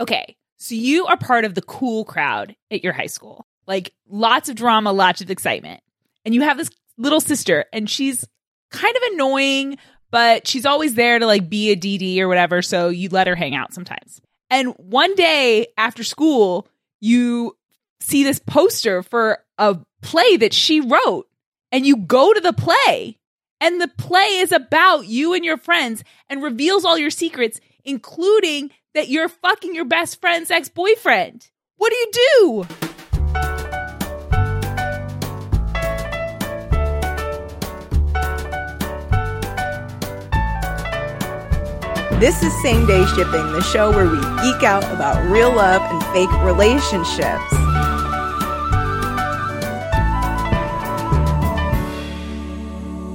Okay, so you are part of the cool crowd at your high school. Like lots of drama, lots of excitement. And you have this little sister, and she's kind of annoying, but she's always there to like be a DD or whatever. So you let her hang out sometimes. And one day after school, you see this poster for a play that she wrote, and you go to the play. And the play is about you and your friends and reveals all your secrets, including that you're fucking your best friend's ex boyfriend. What do you do? This is Same Day Shipping, the show where we geek out about real love and fake relationships.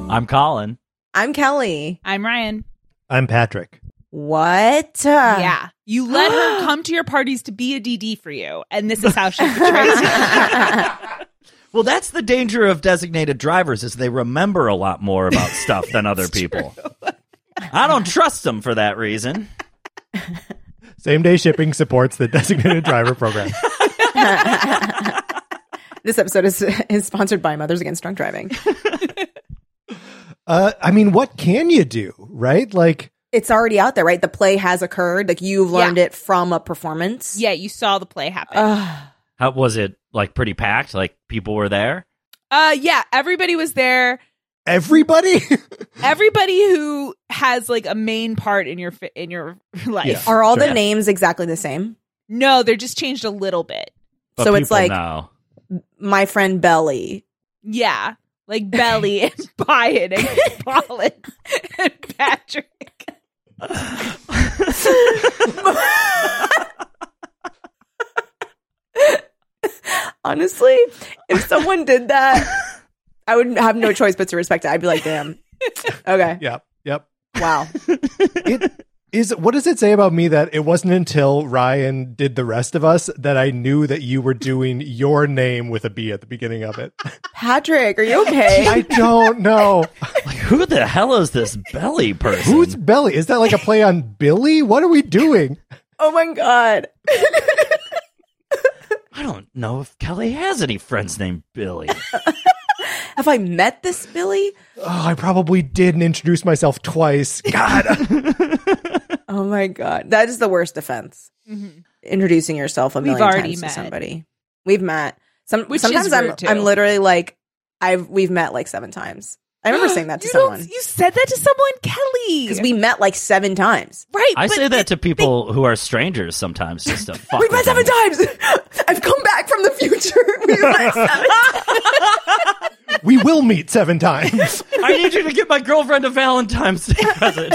I'm Colin. I'm Kelly. I'm Ryan. I'm Patrick. What? yeah. You let her come to your parties to be a DD for you, and this is how she portrays you. Well, that's the danger of designated drivers is they remember a lot more about stuff than other people. I don't trust them for that reason. Same day shipping supports the designated driver program. This episode is, is sponsored by Mothers Against Drunk Driving. Uh, I mean, what can you do, right? Like, It's already out there, right? The play has occurred. Like you've learned it from a performance. yeah, you saw the play happen. Ugh. How was it? Like pretty packed? Like people were there? Uh, yeah, everybody was there. everybody? Everybody who has like a main part in your fi- in your life. Yeah. Are all Sure. the names exactly the same? No, they're just changed a little bit. But So it's like- know. My friend Belly. Yeah, like Belly and Byan and Colin and Patrick. Honestly, if someone did that, I would have no choice but to respect it. I'd be like, damn. Okay. yep. Yep. Wow. It is. What does it say about me that it wasn't until Ryan did the rest of us that I knew that you were doing your name with a B at the beginning of it? Patrick, are you okay? I don't know. Like, who the hell is this belly person? Who's Belly? Is that like a play on Billy? What are we doing? oh my God. I don't know if Kelly has any friends named Billy. Have I met this Billy? Oh, I probably did and introduce myself twice. God. Oh my God. That is the worst offense. Mm-hmm. Introducing yourself a We've million times met. to somebody. We've met. Some, Which is sometimes I'm, too. I'm literally like, I've, we've met like seven times. I remember saying that to you someone. You said that to someone, Kelly. Because we met like seven times. right. I say that it- to people who are strangers sometimes just to fuck We've met seven times. I've come back from the future. We've met seven times. we will meet seven times. I need you to get my girlfriend a Valentine's Day present.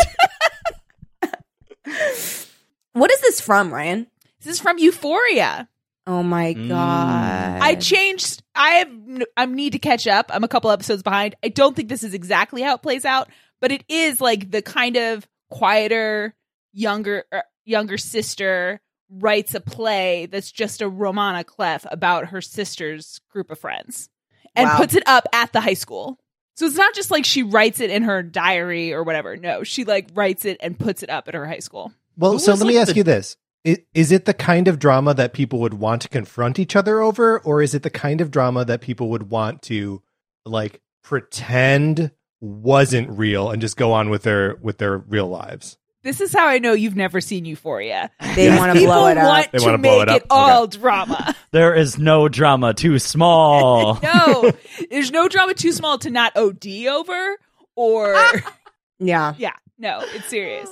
What is this from, Ryan? This is from Euphoria. Oh my Mm. God. I changed. I have. n- I need to catch up. I'm a couple episodes behind. I don't think this is exactly how it plays out, but it is like the kind of quieter younger er, younger sister writes a play that's just a roman à clef about her sister's group of friends and Wow. puts it up at the high school. So it's not just like she writes it in her diary or whatever. No, she like writes it and puts it up at her high school. Well, Who so was, let me ask the- you this. I- Is it the kind of drama that people would want to confront each other over, or is it the kind of drama that people would want to like pretend wasn't real and just go on with their with their real lives? This is how I know you've never seen Euphoria. They Yeah. want to People blow it up. want They to wanna make blow it it, up? all drama. There is no drama too small. no, there's no drama too small to not OD over or yeah. yeah, no, it's serious.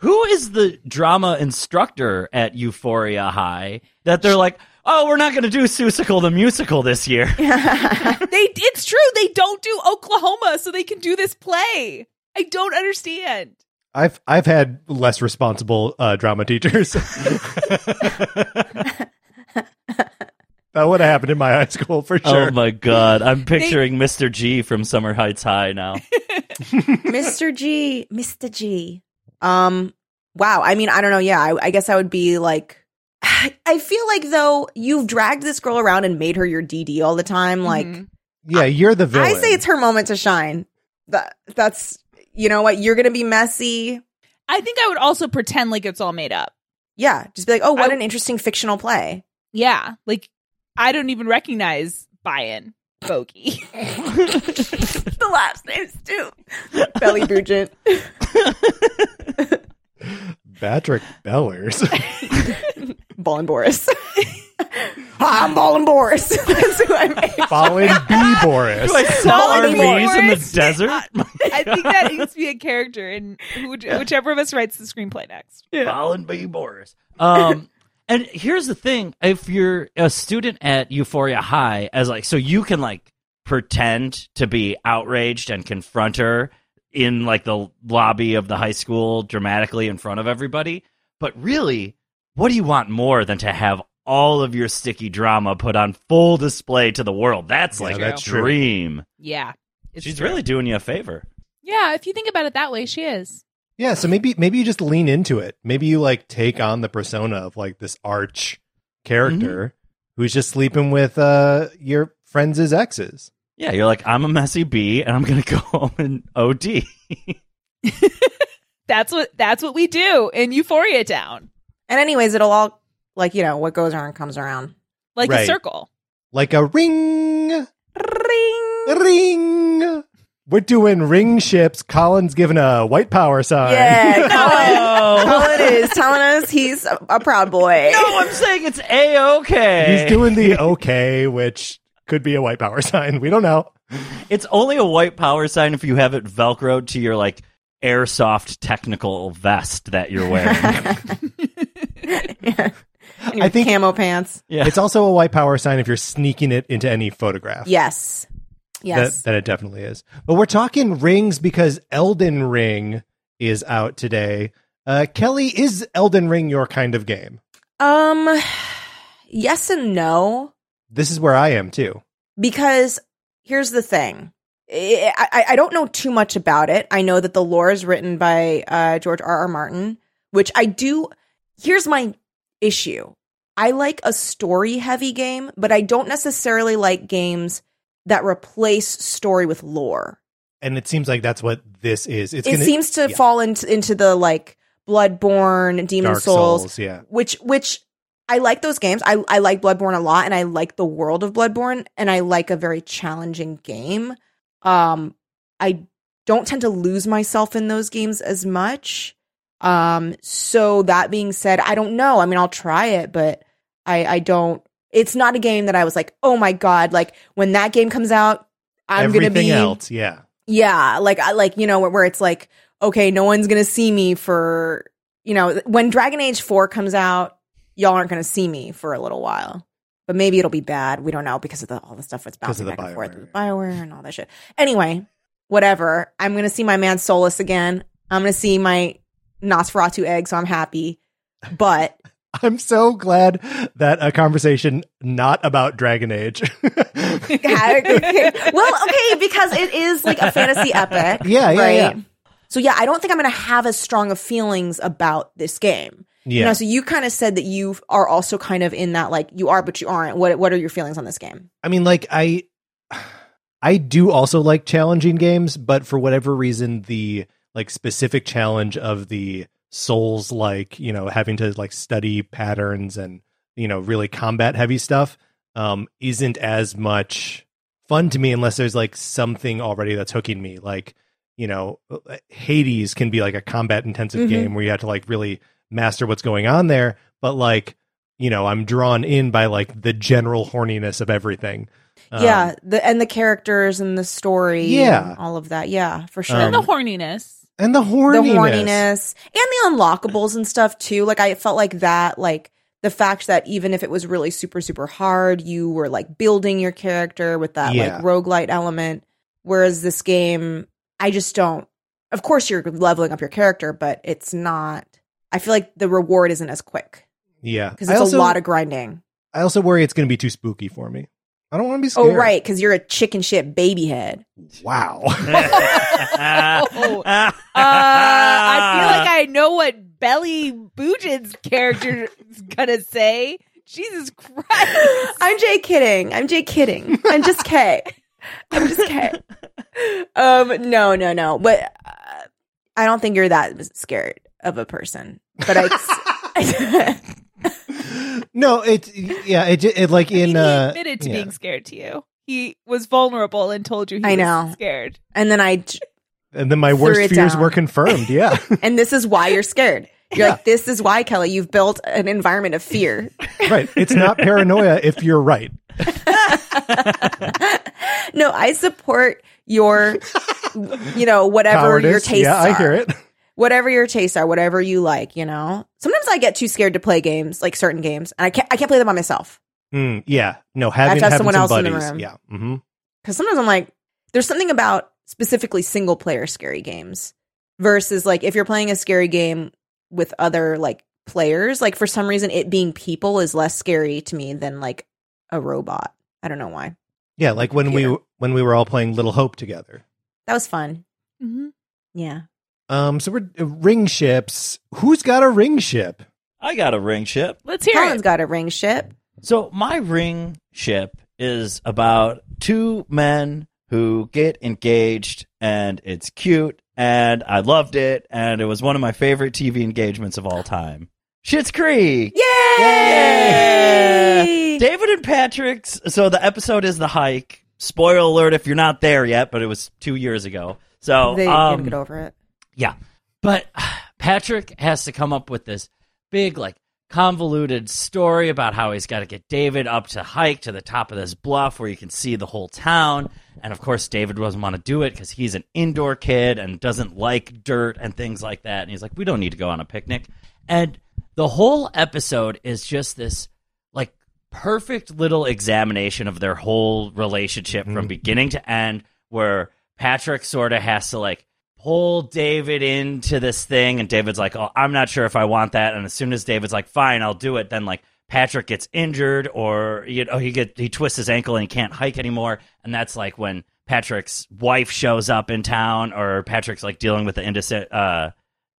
Who is the drama instructor at Euphoria High that they're like, oh, we're not going to do Seussical the musical this year? They it's true they don't do Oklahoma so they can do this play. I don't understand. I've I've had less responsible uh, drama teachers. that would have happened in my high school for sure. Oh my god, I'm picturing Mr. G from Summer Heights High now. Mr. G, Mr. G. Um, wow. I mean, I don't know. Yeah, I, I guess I would be like, I feel like though you've dragged this girl around and made her your DD all the time. Like, Mhm. yeah, you're the villain. I say it's her moment to shine. That that's you know what you're gonna be messy. I think I would also pretend like it's all made up. Yeah, just be like, oh, what I- an interesting fictional play. Yeah, like I don't even recognize Buy-in Bogey. the last names too. Belly Bugent. Patrick Bellers. Ballin' Boris. Hi, I'm Ballin' Boris. That's who I made. Fallen B. Boris. Do I sell Molly RVs in the desert? I think that needs to be a character in who, whichever of us writes the screenplay next. Colin B. Boris. Um, and here's the thing: if you're a student at Euphoria High, as like, so you can like pretend to be outraged and confront her in like the lobby of the high school dramatically in front of everybody. But really, what do you want more than to have all of your sticky drama put on full display to the world? That's Yeah, like that's a true. dream. Yeah, She's true. really doing you a favor. yeah. If you think about it that way, she is. Yeah, so maybe maybe you just lean into it. Maybe you like take on the persona of like this arch character who's just sleeping with uh your friends' exes. Yeah, you're like, I'm a messy bee, and I'm gonna go home and OD. That's what that's what we do in Euphoria Town, And anyways, it'll all like you know what goes around comes around. like a circle. Like a ring Ring. ring. We're doing ring ships. Colin's giving a white power sign. Yeah, No. Colin, oh. Colin is telling us he's a, a proud boy. No, I'm saying it's a okay. He's doing the okay, which could be a white power sign. We don't know. It's only a white power sign if you have it velcroed to your like airsoft technical vest that you're wearing. yeah. I think- camo pants. yeah. It's also a white power sign if you're sneaking it into any photograph. Yes. Yes. That, that it definitely is. But we're talking rings because Elden Ring is out today. Uh, Kelly, is Elden Ring your kind of game? um. Yes and no. This is where I am too. because here's the thing I, I, I don't know too much about it i know that the lore is written by uh, george r r martin which i do here's my issue i like a story heavy game but i don't necessarily like games that replace story with lore And it seems like that's what this is. It's it gonna, seems to yeah. fall into into the like bloodborne demon Dark souls, Souls, yeah. which which I like those games. I I like Bloodborne a lot and I like the world of Bloodborne and I like a very challenging game. Um I don't tend to lose myself in those games as much. Um so that being said, I don't know. I mean, I'll try it, but I I don't it's not a game that I was like, "Oh my god, like when that game comes out, I'm Everything to be else, yeah. yeah, like I like you know where, where it's like okay, no one's gonna see me for you know when Dragon Age Four comes out, y'all aren't gonna see me for a little while. But maybe it'll be bad. We don't know because of the, all the stuff that's bouncing back and forth Bioware, with Bioware and all that shit. Anyway, whatever. I'm gonna see my man Solas again. I'm gonna see my Nosferatu egg, so I'm happy. But I'm so glad that a conversation not about Dragon Age. well, okay, because it is like a fantasy epic. Yeah, yeah, right? yeah. So yeah, I don't think I'm going to have as strong of feelings about this game. You Yeah. know, so you kind of said that you are also kind of in that like you are but you aren't. What what are your feelings on this game? I mean, like I, I do also like challenging games, but for whatever reason, the like specific challenge of the souls, like you know, having to like study patterns and you know, really combat heavy stuff, um, isn't as much fun to me unless there's like something already that's hooking me. Like, you know, Hades can be like a combat intensive Mhm. game where you have to like really master what's going on there, but like. You know, I'm drawn in by like the general horniness of everything. Um, yeah, the and the characters and the story, Yeah. and all of that. Yeah, for sure. Um, and the horniness. And the horniness. the horniness and the unlockables and stuff too. Like I felt like that, like the fact that even if it was really super, super hard, you were like building your character with that Yeah. like roguelite element. Whereas this game, I just don't of course you're leveling up your character, but it's not I feel like the reward isn't as quick. Yeah, Because it's also, a lot of grinding. I also worry it's going to be too spooky for me. I don't want to be scared. Oh right, because you're a chicken shit baby head. Wow. Oh. Uh, I feel like I know what Belly Boojin's character is gonna say. Jesus Christ! I'm Jay kidding. I'm Jay kidding. I'm just K. I'm just K. Um, no, no, no. But uh, I don't think you're that scared of a person. But I, no, it's yeah, it, it like in he uh, admitted to yeah. being scared to you. He was vulnerable and told you he I was know. scared. and then I, j- and then my worst fears down. were confirmed. Yeah, and this is why you're scared. You're like, this is why Kelly. You've built an environment of fear. right. It's not paranoia if you're right. no, I support your, you know, whatever your Cowardice. tastes Yeah, I hear it. Whatever your tastes are, whatever you like, you know. Sometimes I get too scared to play games, like certain games, and I can't I can't play them by myself. Mm, yeah. No, having, to have having someone some else in the room. Yeah. hmm Because sometimes I'm like, there's something about specifically single player scary games versus like if you're playing a scary game with other like players, like for some reason it being people is less scary to me than like a robot. I don't know why. Yeah, like when we when we were all playing Little Hope together. That was fun. Mm-hmm. Yeah. Um, so we're uh, ring ships. Who's got a ring ship? I got a ring ship. Let's hear Colin's it. got a ring ship. So my ring ship is about two men who get engaged and it's cute and I loved it and it was one of my favorite TV engagements of all time. Schitt's Creek. Yay! David and Patrick's so the episode is the hike. Spoiler alert if you're not there yet, but it was 2 years ago. So They um, didn't get over it. Yeah. But Patrick has to come up with this big, like, convoluted story about how he's got to get David up to hike to the top of this bluff where you can see the whole town. And of course, David doesn't want to do it because he's an indoor kid and doesn't like dirt and things like that. And he's like, we don't need to go on a picnic. And the whole episode is just this, like, perfect little examination of their whole relationship from mm-hmm. beginning to end where Patrick sort of has to, like, pull David into this thing, and David's like, "Oh, I'm not sure if I want that." And as soon as David's like, "Fine, I'll do it," then like Patrick gets injured, or you know, he get he twists his ankle and he can't hike anymore, and that's like when Patrick's wife shows up in town, or Patrick's like dealing with the indis- uh,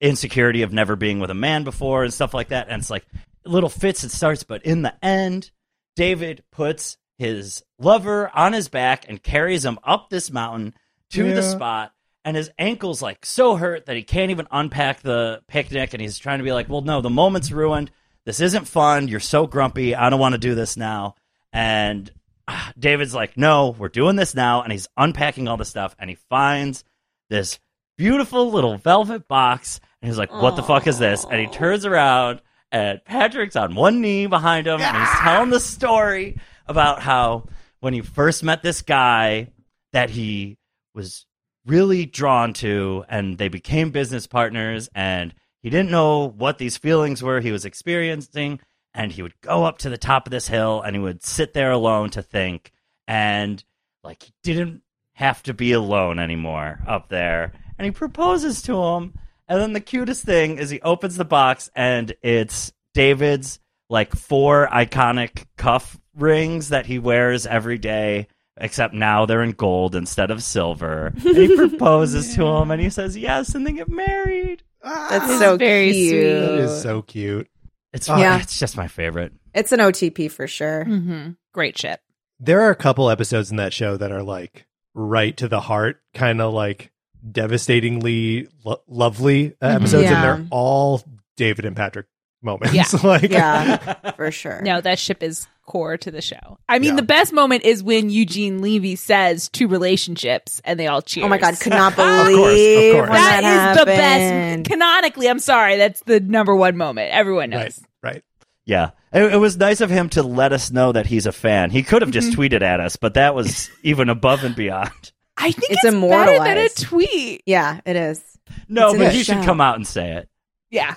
insecurity of never being with a man before and stuff like that, and it's like little fits and starts, but in the end, David puts his lover on his back and carries him up this mountain to Yeah. the spot and his ankle's like so hurt that he can't even unpack the picnic and he's trying to be like well no the moment's ruined. This isn't fun. You're so grumpy. I don't want to do this now. And ah, david's like no we're doing this now and he's unpacking all the stuff and he finds this beautiful little velvet box and he's like what the fuck is this? And he turns around and patrick's on one knee behind him and he's telling the story about how when he first met this guy that he was really drawn to and they became business partners and he didn't know what these feelings were he was experiencing and he would go up to the top of this hill and he would sit there alone to think and like he didn't have to be alone anymore up there and he proposes to him and then the cutest thing is he opens the box and it's David's like four iconic cuff rings that he wears every day except now they're in gold instead of silver. And he proposes to him and he says yes and they get married. That's so very cute. sweet. That is so cute. It's Yeah. it's just my favorite. It's an OTP for sure. hmm Great ship. There are a couple episodes in that show that are like right to the heart, kind of like devastatingly lo- lovely uh, episodes, Yeah. and they're all David and Patrick moments. Yeah. like, Yeah, for sure. No, that ship is core to the show. I mean, Yeah. the best moment is when Eugene Levy says two relationships and they all cheer. Oh my god, could not Of course, of believe course. when that that, is the happened. best. Canonically, I'm sorry, that's the number one moment. Everyone knows. right, right. Yeah. It, it was nice of him to let us know that he's a fan. He could have just Mm-hmm. tweeted at us, but that was even above and beyond. I think It's it's, better than a immortalized. tweet. Yeah, it is. No, It's in but the he should come out and say it. Yeah.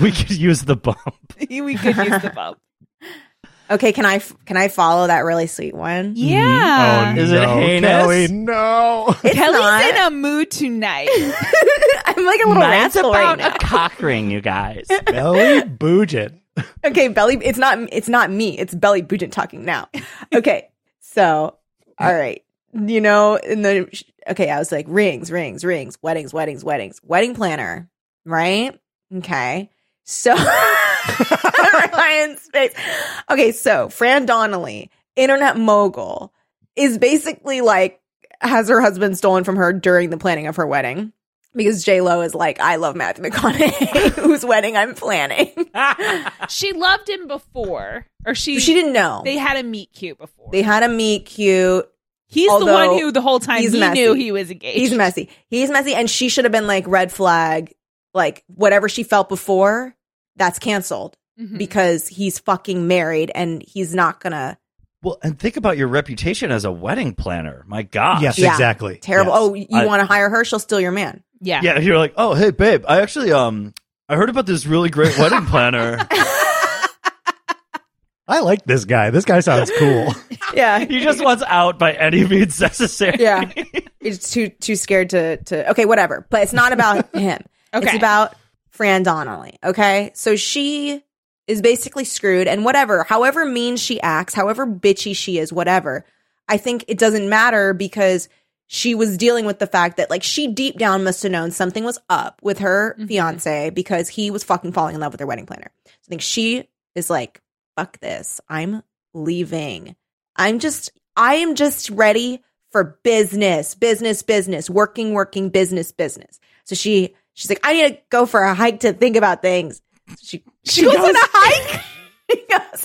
We could use the bump. we could use the bump. Okay, can I f- can I follow that really sweet one? Yeah. Mm-hmm. Oh Is it heinous? Kelly, no. It's Kelly's not. in a mood tonight. I'm like a little Mine's rascal right about now. a cock ring, you guys. Belly Boogin. Okay, belly. It's not. It's not me. It's belly Bujin talking now. Okay, so all right. You know, in the okay, I was like rings, rings, rings, weddings, weddings, weddings, wedding planner, right? Okay, so Ryan's face. Okay, so Fran Donnelly, internet mogul, is basically like has her husband stolen from her during the planning of her wedding. Because J Lo is like, I love Matthew McConaughey, whose wedding I'm planning. she loved him before, or she She didn't know. They had a meet cute before. They had a meet cute. He's the one who the whole time he messy. knew he was engaged. He's messy. He's messy. And she should have been like, red flag, like whatever she felt before, that's canceled Mhm. because he's fucking married and he's not gonna. Well, and think about your reputation as a wedding planner. My God. Yes, Yeah. exactly. Terrible. Yes. Oh, you I- want to hire her? She'll steal your man. yeah. Yeah, you're like, oh, hey, babe, I actually, um, I heard about this really great wedding planner. I like this guy. This guy sounds cool. Yeah. he just wants out by any means necessary. Yeah. He's too too scared to to okay, whatever. But it's not about him. okay. It's about Fran Donnelly. Okay. So she is basically screwed and whatever, however mean she acts, however bitchy she is, whatever. I think it doesn't matter because she was dealing with the fact that like she deep down must have known something was up with her mm-hmm. fiance because he was fucking falling in love with her wedding planner. So I think she is like, fuck this. I'm leaving. I'm just I am just ready for business, business, business, working, working, business, business. So she she's like, I need to go for a hike to think about things. So she she, goes, on a hike. Goes,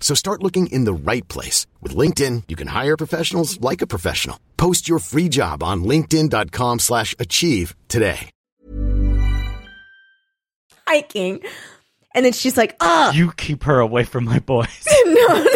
So start looking in the right place. With LinkedIn, you can hire professionals like a professional. Post your free job on linkedin.com slash achieve today. hiking. And then she's like, ah, You keep her away from my boys. no.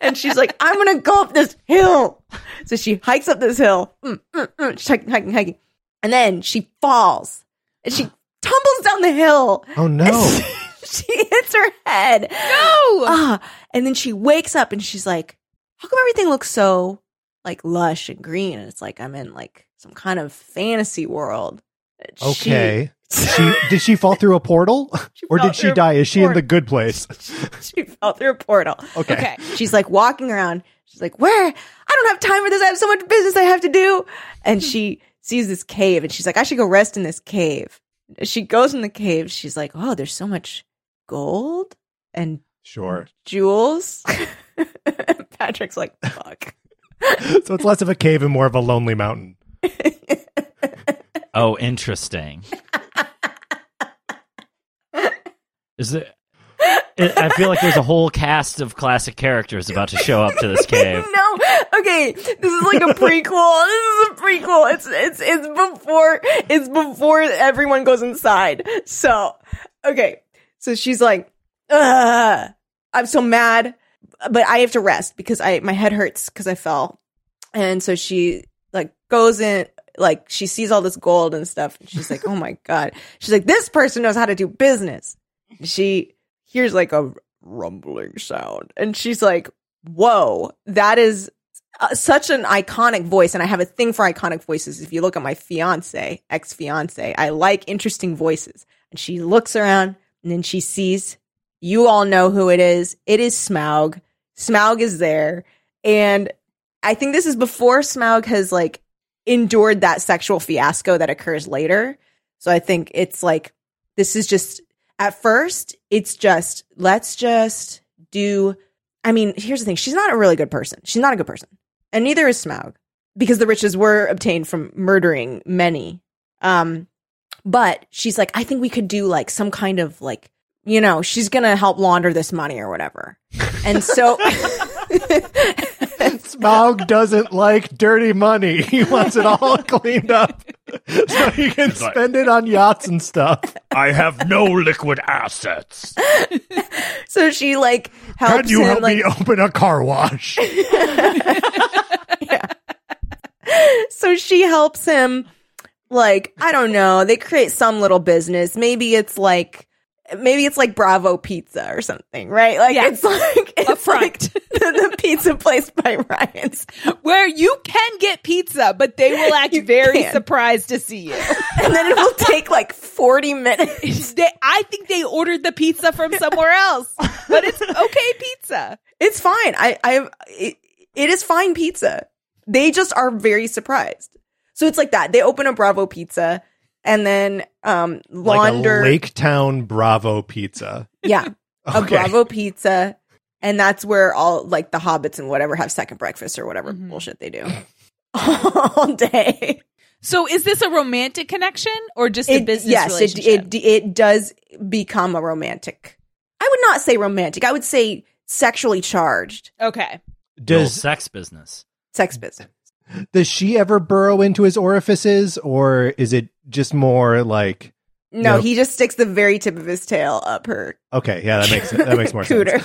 and she's like, I'm gonna go up this hill. So she hikes up this hill. Mm, mm, mm. She's hiking, hiking, hiking. And then she falls. And she tumbles down the hill. Oh no. And she hits her head. No! Ah. And then she wakes up and she's like, How come everything looks so like lush and green, and it's like I'm in like some kind of fantasy world. She- Okay. she did she fall through a portal or fell did she through a die? Is she in portal. the good place? she fell through a portal. Okay. Okay. She's like walking around. She's like, "Where? I don't have time for this. I have so much business I have to do." And she sees this cave, and she's like, "I should go rest in this cave." She goes in the cave. She's like, "Oh, there's so much gold and Sure. jewels." Patrick's like, "Fuck." So it's less of a cave and more of a lonely mountain. Oh, interesting. Is it? it? I feel like there's a whole cast of classic characters about to show up to this cave. no, okay, this is like a prequel. This is a prequel. It's it's it's before it's before everyone goes inside. So, okay, so she's like, Ugh, I'm so mad, but I have to rest because I my head hurts because I fell, and so she like goes in. Like she sees all this gold and stuff, and she's like, "Oh my god!" She's like, "This person knows how to do business." She hears like a rumbling sound, and she's like, "Whoa, that is uh, such an iconic voice." And I have a thing for iconic voices. If you look at my fiance, ex fiance, I like interesting voices. And she looks around, and then she sees. You all know who it is. It is Smaug. Smaug is there, and I think this is before Smaug has like endured that sexual fiasco that occurs later. So I think it's like this is just at first it's just let's just do I mean, here's the thing. She's not a really good person. She's not a good person. And neither is Smaug because the riches were obtained from murdering many. Um but she's like I think we could do like some kind of like you know, she's going to help launder this money or whatever. And so Smaug doesn't like dirty money. He wants it all cleaned up so he can spend it on yachts and stuff. I have no liquid assets. so she like helps Can you him help like me open a car wash? so she helps him like i don't know. They create some little business. Maybe it's like maybe it's like bravo pizza or something right? Like Yeah. it's like it's like the, the pizza place by ryan's. Where you can get pizza, but they will act You very can. surprised to see you. and then it will take like 40 minutes. They, I think they ordered the pizza from somewhere else, but it's okay pizza. it's fine. I i it, it is fine pizza. They just are very surprised so it's like that they open a bravo pizza and then um like launder a Lake Town Bravo pizza. Yeah. A Bravo pizza. And that's where all like the hobbits and whatever have second breakfast or whatever Mhm. bullshit they do all day. So is this a romantic connection or just a business yes, it, relationship? it it does become a romantic. I would not say romantic. I would say sexually charged okay. Does Does sex business? sex business. Does she ever burrow into his orifices, or is it just more like No, Nope. he just sticks the very tip of his tail up her okay? Yeah, that makes that makes more sense.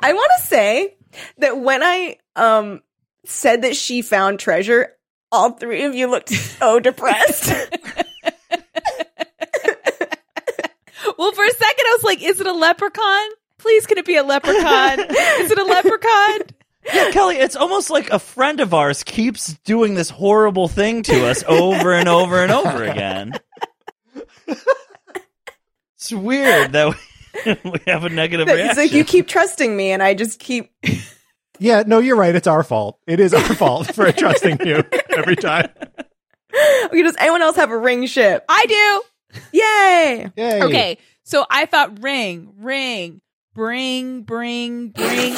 I want to say that when I um said that she found treasure, all three of you looked so depressed. Well, for a second, I was like, is it a leprechaun? Please, can it be a leprechaun? is it a leprechaun? Yeah, Kelly, it's almost like a friend of ours keeps doing this horrible thing to us over and over and over again. It's weird that we, we have a negative it's reaction. like you keep trusting me, and I just keep. Yeah, no, you're right. It's our fault. It is our fault for trusting you every time. Okay, does anyone else have a ring ship? I do. Yay! Yay. Okay, so I thought ring, ring, bring, bring, bring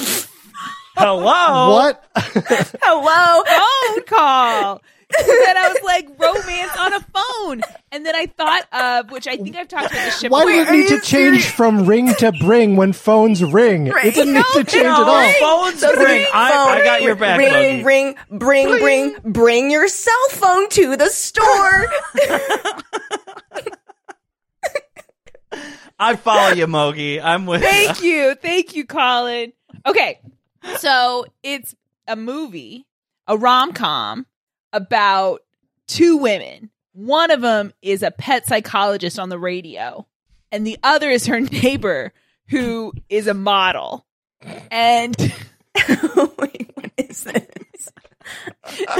Hello. What? Hello. phone call. And then I was like, romance on a phone. And then I thought of, which I think I've talked about the ship. Why before. do you need to change from ring to bring when phones ring? It doesn't need to change no, at all. Phones So ring. I, I got your back, Ring, Logie. ring, bring, bring, bring your cell phone to the store. I follow you, Mogi. I'm with Thank you. Thank you, Colin. Okay. So it's a movie, a rom com about two women. One of them is a pet psychologist on the radio, and the other is her neighbor who is a model. And Wait, what is this?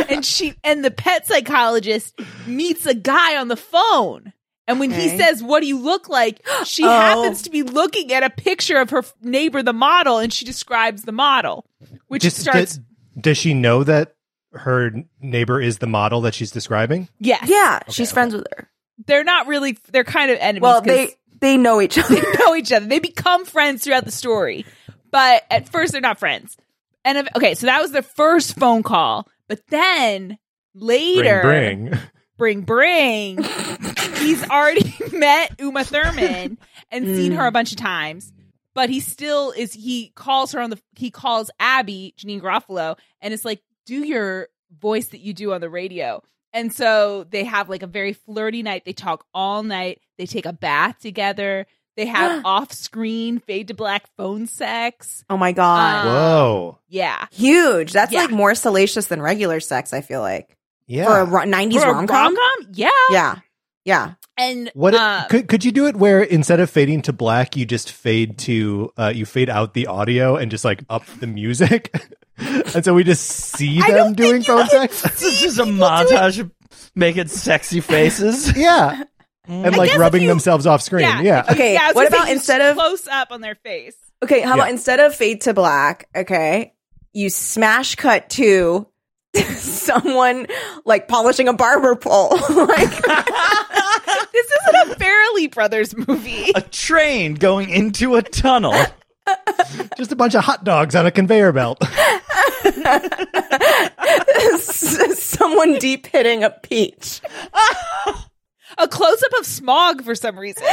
and she and the pet psychologist meets a guy on the phone. And when he says, "What do you look like?" she Oh. happens to be looking at a picture of her neighbor, the model, and she describes the model, which Just- starts. does, does she know that her neighbor is the model that she's describing? yes, Yeah, she's friends with her. they're not really. They're kind of enemies. Well, they they know each other. they know each other. They become friends throughout the story, but at first they're not friends. And if, okay, so that was the first phone call, but then later, Bring, bring. bring bring he's already met uma thurman and seen her a bunch of times but he still is he calls her on the he calls abby janine garofalo and it's like do your voice that you do on the radio and so they have like a very flirty night they talk all night they take a bath together they have off-screen fade to black phone sex Oh my god, Uh, Whoa. yeah huge! That's yeah. like more salacious than regular sex. I feel like Yeah. for a ro- '90s For a rom com. rom-com yeah Yeah, yeah. and What uh, could could you do it where instead of fading to black, you just fade to uh, you fade out the audio and just like up the music, and so we just see them doing phone sex. This is just a montage of making sexy faces. Yeah, and like rubbing you- themselves off screen. Yeah, Okay, Yeah, what about instead of- close up on their face? Okay, how Yeah. about instead of fade to black, okay, you smash cut to someone like polishing a barber pole. like This isn't a Farrelly Brothers movie. A train going into a tunnel. just a bunch of hot dogs on a conveyor belt. someone deep hitting a peach. A close up of Smaug for some reason.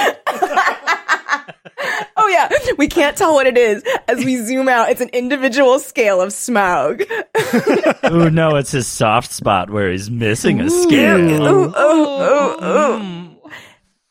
Oh yeah, we can't tell what it is as we zoom out. It's an individual scale of Smaug. oh no, it's his soft spot where he's missing a scale. Ooh, ooh, ooh, ooh.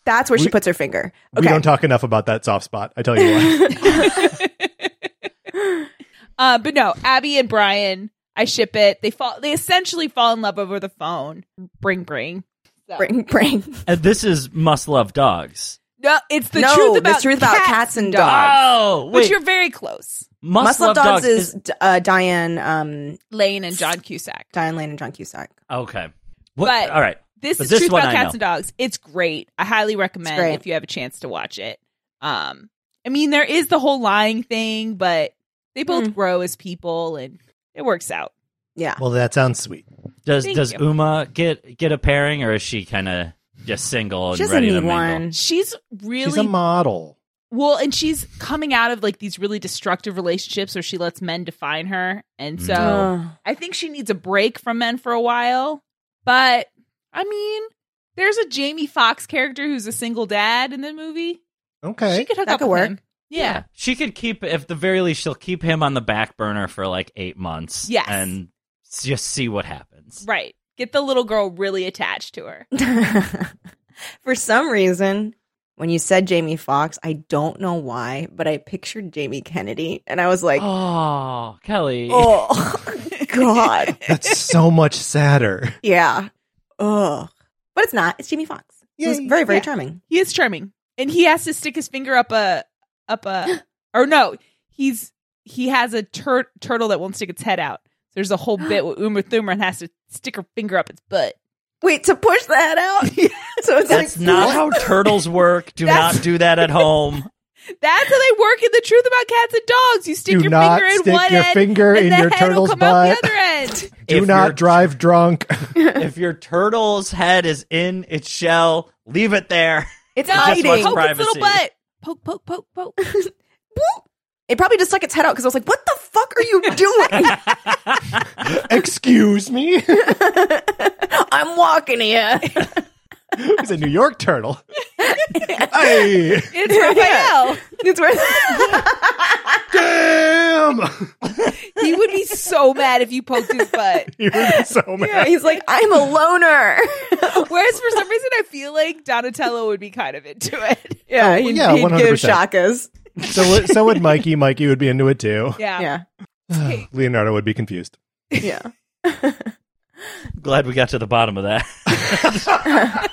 That's where she puts her finger. We don't talk enough about that soft spot. I tell you what. Uh, but no, Abby and Brian, I ship it. They fall. They essentially fall in love over the phone. Bring, bring. So- bring, bring. And this is must love dogs. No, it's the No, truth the about truth about cats and dogs. Oh, Which wait. you're very close. must, Must Love Dogs, is, uh, Diane, um, Lane and John Cusack. Diane Lane and John Cusack. okay. What? But- all right. This But is this Truth About I Cats know. and Dogs. It's great. I highly recommend if you have a chance to watch it. Um, I mean, there is the whole lying thing, but they both Mm. grow as people, and it works out. Yeah. well, that sounds sweet. Does Thank does you. Uma get get a pairing, or is she kind of just single and She doesn't ready to need mingle? one. She's really She's a model. well, and she's coming out of like these really destructive relationships where she lets men define her, and so mm. Ugh. I think she needs a break from men for a while. But I mean, there's a Jamie Foxx character who's a single dad in the movie. Okay. She could hook That up could with work. him. Yeah. She could keep, if the very least, she'll keep him on the back burner for like eight months. Yes. And s- just see what happens. Right. Get the little girl really attached to her. For some reason, when you said Jamie Foxx, I don't know why, but I pictured Jamie Kennedy, and I was like, Oh, Kelly. "Oh, God, That's so much sadder. yeah, ugh." But it's not. It's Jamie Foxx. He's very, very Yeah. charming. He is charming. And he has to stick his finger up a up a or no, he's he has a tur- turtle that won't stick its head out. There's a whole bit where Uma Thurman has to stick her finger up its butt. Wait to push that out. so it's That's like not how turtles work. Do not do that at home. That's how they work in the truth about cats and dogs. You stick Do your not finger in stick one your end, finger and in the your head will turtle's come out butt. the other end. Do If not drive drunk. if your turtle's head is in its shell, leave it there. it's hiding. poke privacy. its little butt. Poke, poke, poke, poke. It probably just stuck its head out because I was like, "What the fuck are you doing?" Excuse me. I'm walking here. He's a New York turtle. hey, It's Raphael. It's where damn! he would be so mad if you poked his butt. You would be so Yeah, he's like, I'm a loner. Whereas for some reason, I feel like Donatello would be kind of into it. yeah, oh, he'd, yeah, he'd give 100%. shakas. So, would- so would Mikey. Mikey would be into it too. Yeah. Yeah, Leonardo would be confused. yeah. Glad we got to the bottom of that.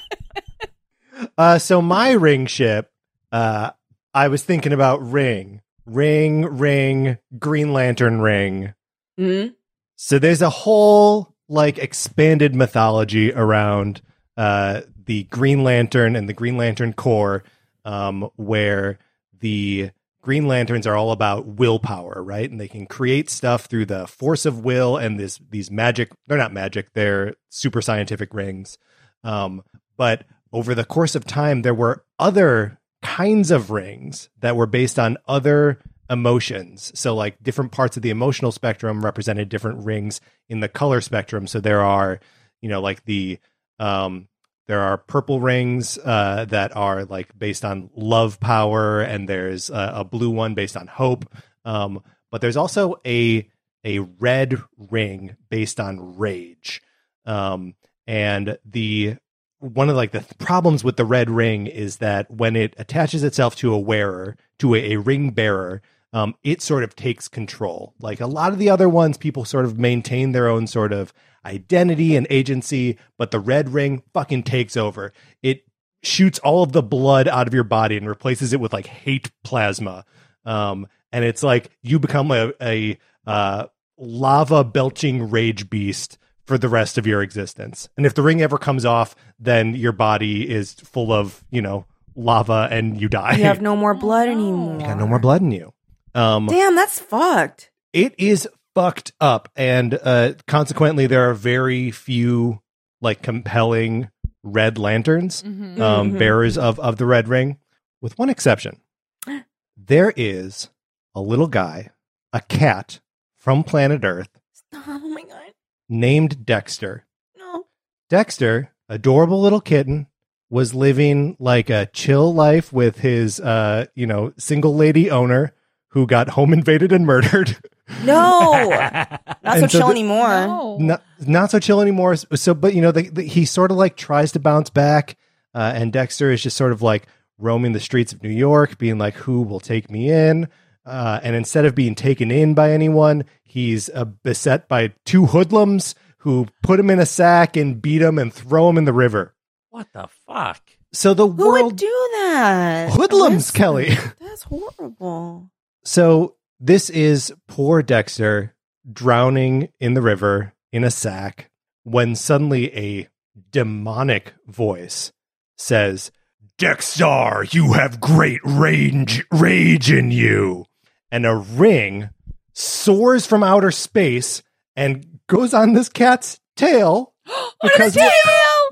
Uh, so my ring ship, uh, I was thinking about ring, ring, ring, Green Lantern ring. Mhm. So there's a whole like expanded mythology around uh, the Green Lantern and the Green Lantern Corps, um, where the Green Lanterns are all about willpower, right? And they can create stuff through the force of will and this these magic. They're not magic; they're super scientific rings. Um, but over the course of time, there were other kinds of rings that were based on other emotions. So, like different parts of the emotional spectrum represented different rings in the color spectrum. So there are, you know, like the um, there are purple rings uh, that are like based on love power, and there's a, a blue one based on hope. Um, but there's also a a red ring based on rage. Um, and the one of like the th- problems with the red ring is that when it attaches itself to a wearer, to a, a ring bearer, um, it sort of takes control. Like a lot of the other ones, people sort of maintain their own sort of identity and agency, but the red ring fucking takes over. It shoots all of the blood out of your body and replaces it with like hate plasma. Um, and it's like you become a, a uh, lava belching rage beast for the rest of your existence. And if the ring ever comes off, then your body is full of, you know, lava and you die. You have no more blood anymore. You got no more blood in you. Um, Damn, that's fucked. it is fucked up and uh consequently there are very few like compelling red lanterns Mhm. um Mhm. bearers of of the red ring with one exception there is a little guy a cat from planet earth Stop, Oh my god. named dexter No. dexter adorable little kitten was living like a chill life with his uh you know single lady owner who got home invaded and murdered No. Not And so so chill the- anymore. No. not not so chill anymore. So, but you know, the, the, he sort of like tries to bounce back, uh, and Dexter is just sort of like roaming the streets of New York, being like, "Who will take me in?" Uh, and instead of being taken in by anyone, he's uh, beset by two hoodlums who put him in a sack and beat him and throw him in the river. What the fuck? So the Who world would do that? hoodlums, That's- Kelly. That's horrible. So this is poor Dexter drowning in the river in a sack when suddenly a demonic voice says, Dexter, you have great range rage in you. And a ring soars from outer space and goes on this cat's tail. because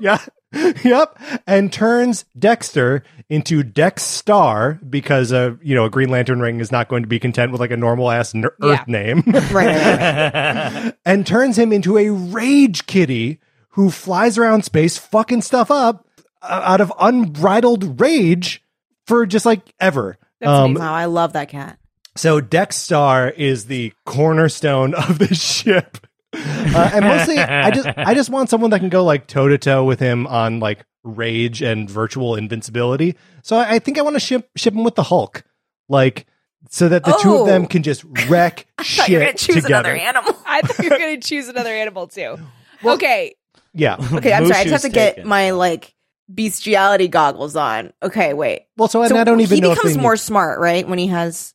yeah. Yep. And turns Dexter into Dex-Starr because uh, you know, a Green Lantern ring is not going to be content with like a normal ass ner- Yeah. Earth name. Right. right, right. and turns him into a rage kitty who flies around space fucking stuff up uh, out of unbridled rage for just like ever. That's Um, wow, I love that cat. so Dex-Starr is the cornerstone of the ship. Uh, and mostly I just I just want someone that can go like toe to toe with him on like rage and virtual invincibility. So I, I think I want to ship ship him with the Hulk. Like so that the two of them Oh. can just wreck I thought you were gonna choose together. another animal. I thought you were going to choose another animal too. okay. Yeah. Okay, I'm sorry. I just have to get taken. my like bestiality goggles on. Okay, wait. Well, so, and So I don't even he know becomes they more need- smart, right? When he has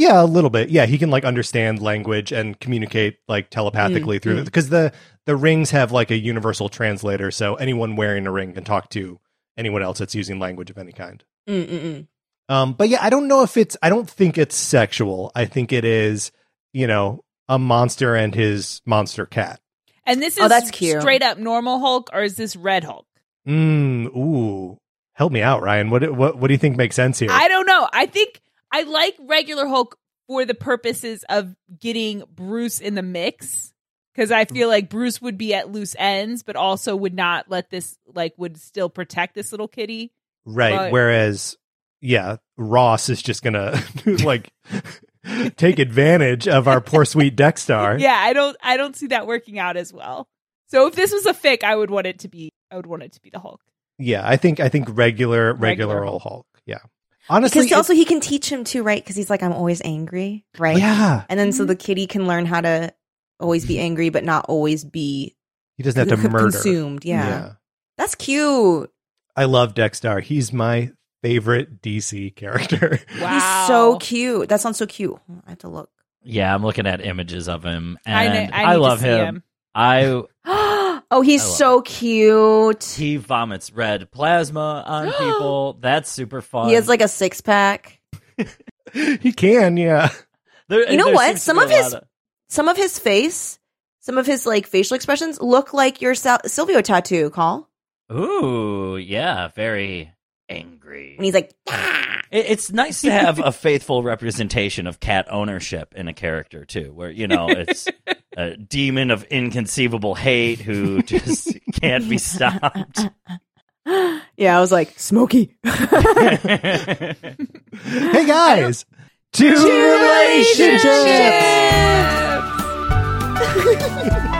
Yeah, a little bit. Yeah, he can like understand language and communicate like telepathically Mm, through mm. it because the the rings have like a universal translator, so anyone wearing a ring can talk to anyone else that's using language of any kind. Mm-mm-mm. Um, but yeah, I don't know if it's. I don't think it's sexual. I think it is. You know, a monster and his monster cat. And this is Oh, that's cute. straight up normal Hulk, or is this Red Hulk? Mm, ooh, help me out, Ryan. What what what do you think makes sense here? I don't know. I think I like regular Hulk for the purposes of getting Bruce in the mix because I feel like Bruce would be at loose ends, but also would not let this like would still protect this little kitty. Right. But- Whereas, yeah, Ross is just gonna like take advantage of our poor sweet Dexter. Yeah, I don't I don't see that working out as well. So if this was a fic, I would want it to be I would want it to be the Hulk. Yeah, I think I think regular regular, Regular old Hulk. Yeah. Honestly, Because also he can teach him too, right? Because he's like, I'm always angry, right? yeah, And then so the kitty can learn how to always be angry, but not always be he doesn't have to c- murder. consumed. Yeah. that's cute. I love Dexter. He's my favorite DC character. Wow. He's so cute. That sounds so cute. I have to look. Yeah, I'm looking at images of him, and ne- I, I love him. him. I oh, he's I love so cute. he vomits red plasma on people. That's super fun. He has like a six pack. he can, yeah. There- You know what? Some of his- lot Some of his face, some of his like facial expressions look like your Sal- Silvio tattoo, Call. Ooh, yeah, very angry. And he's like, "Ah." It- It's nice to have a faithful representation of cat ownership in a character too, where you know it's a demon of inconceivable hate who just can't be stopped. yeah, I was like, Smokey. Hey guys, two relationships.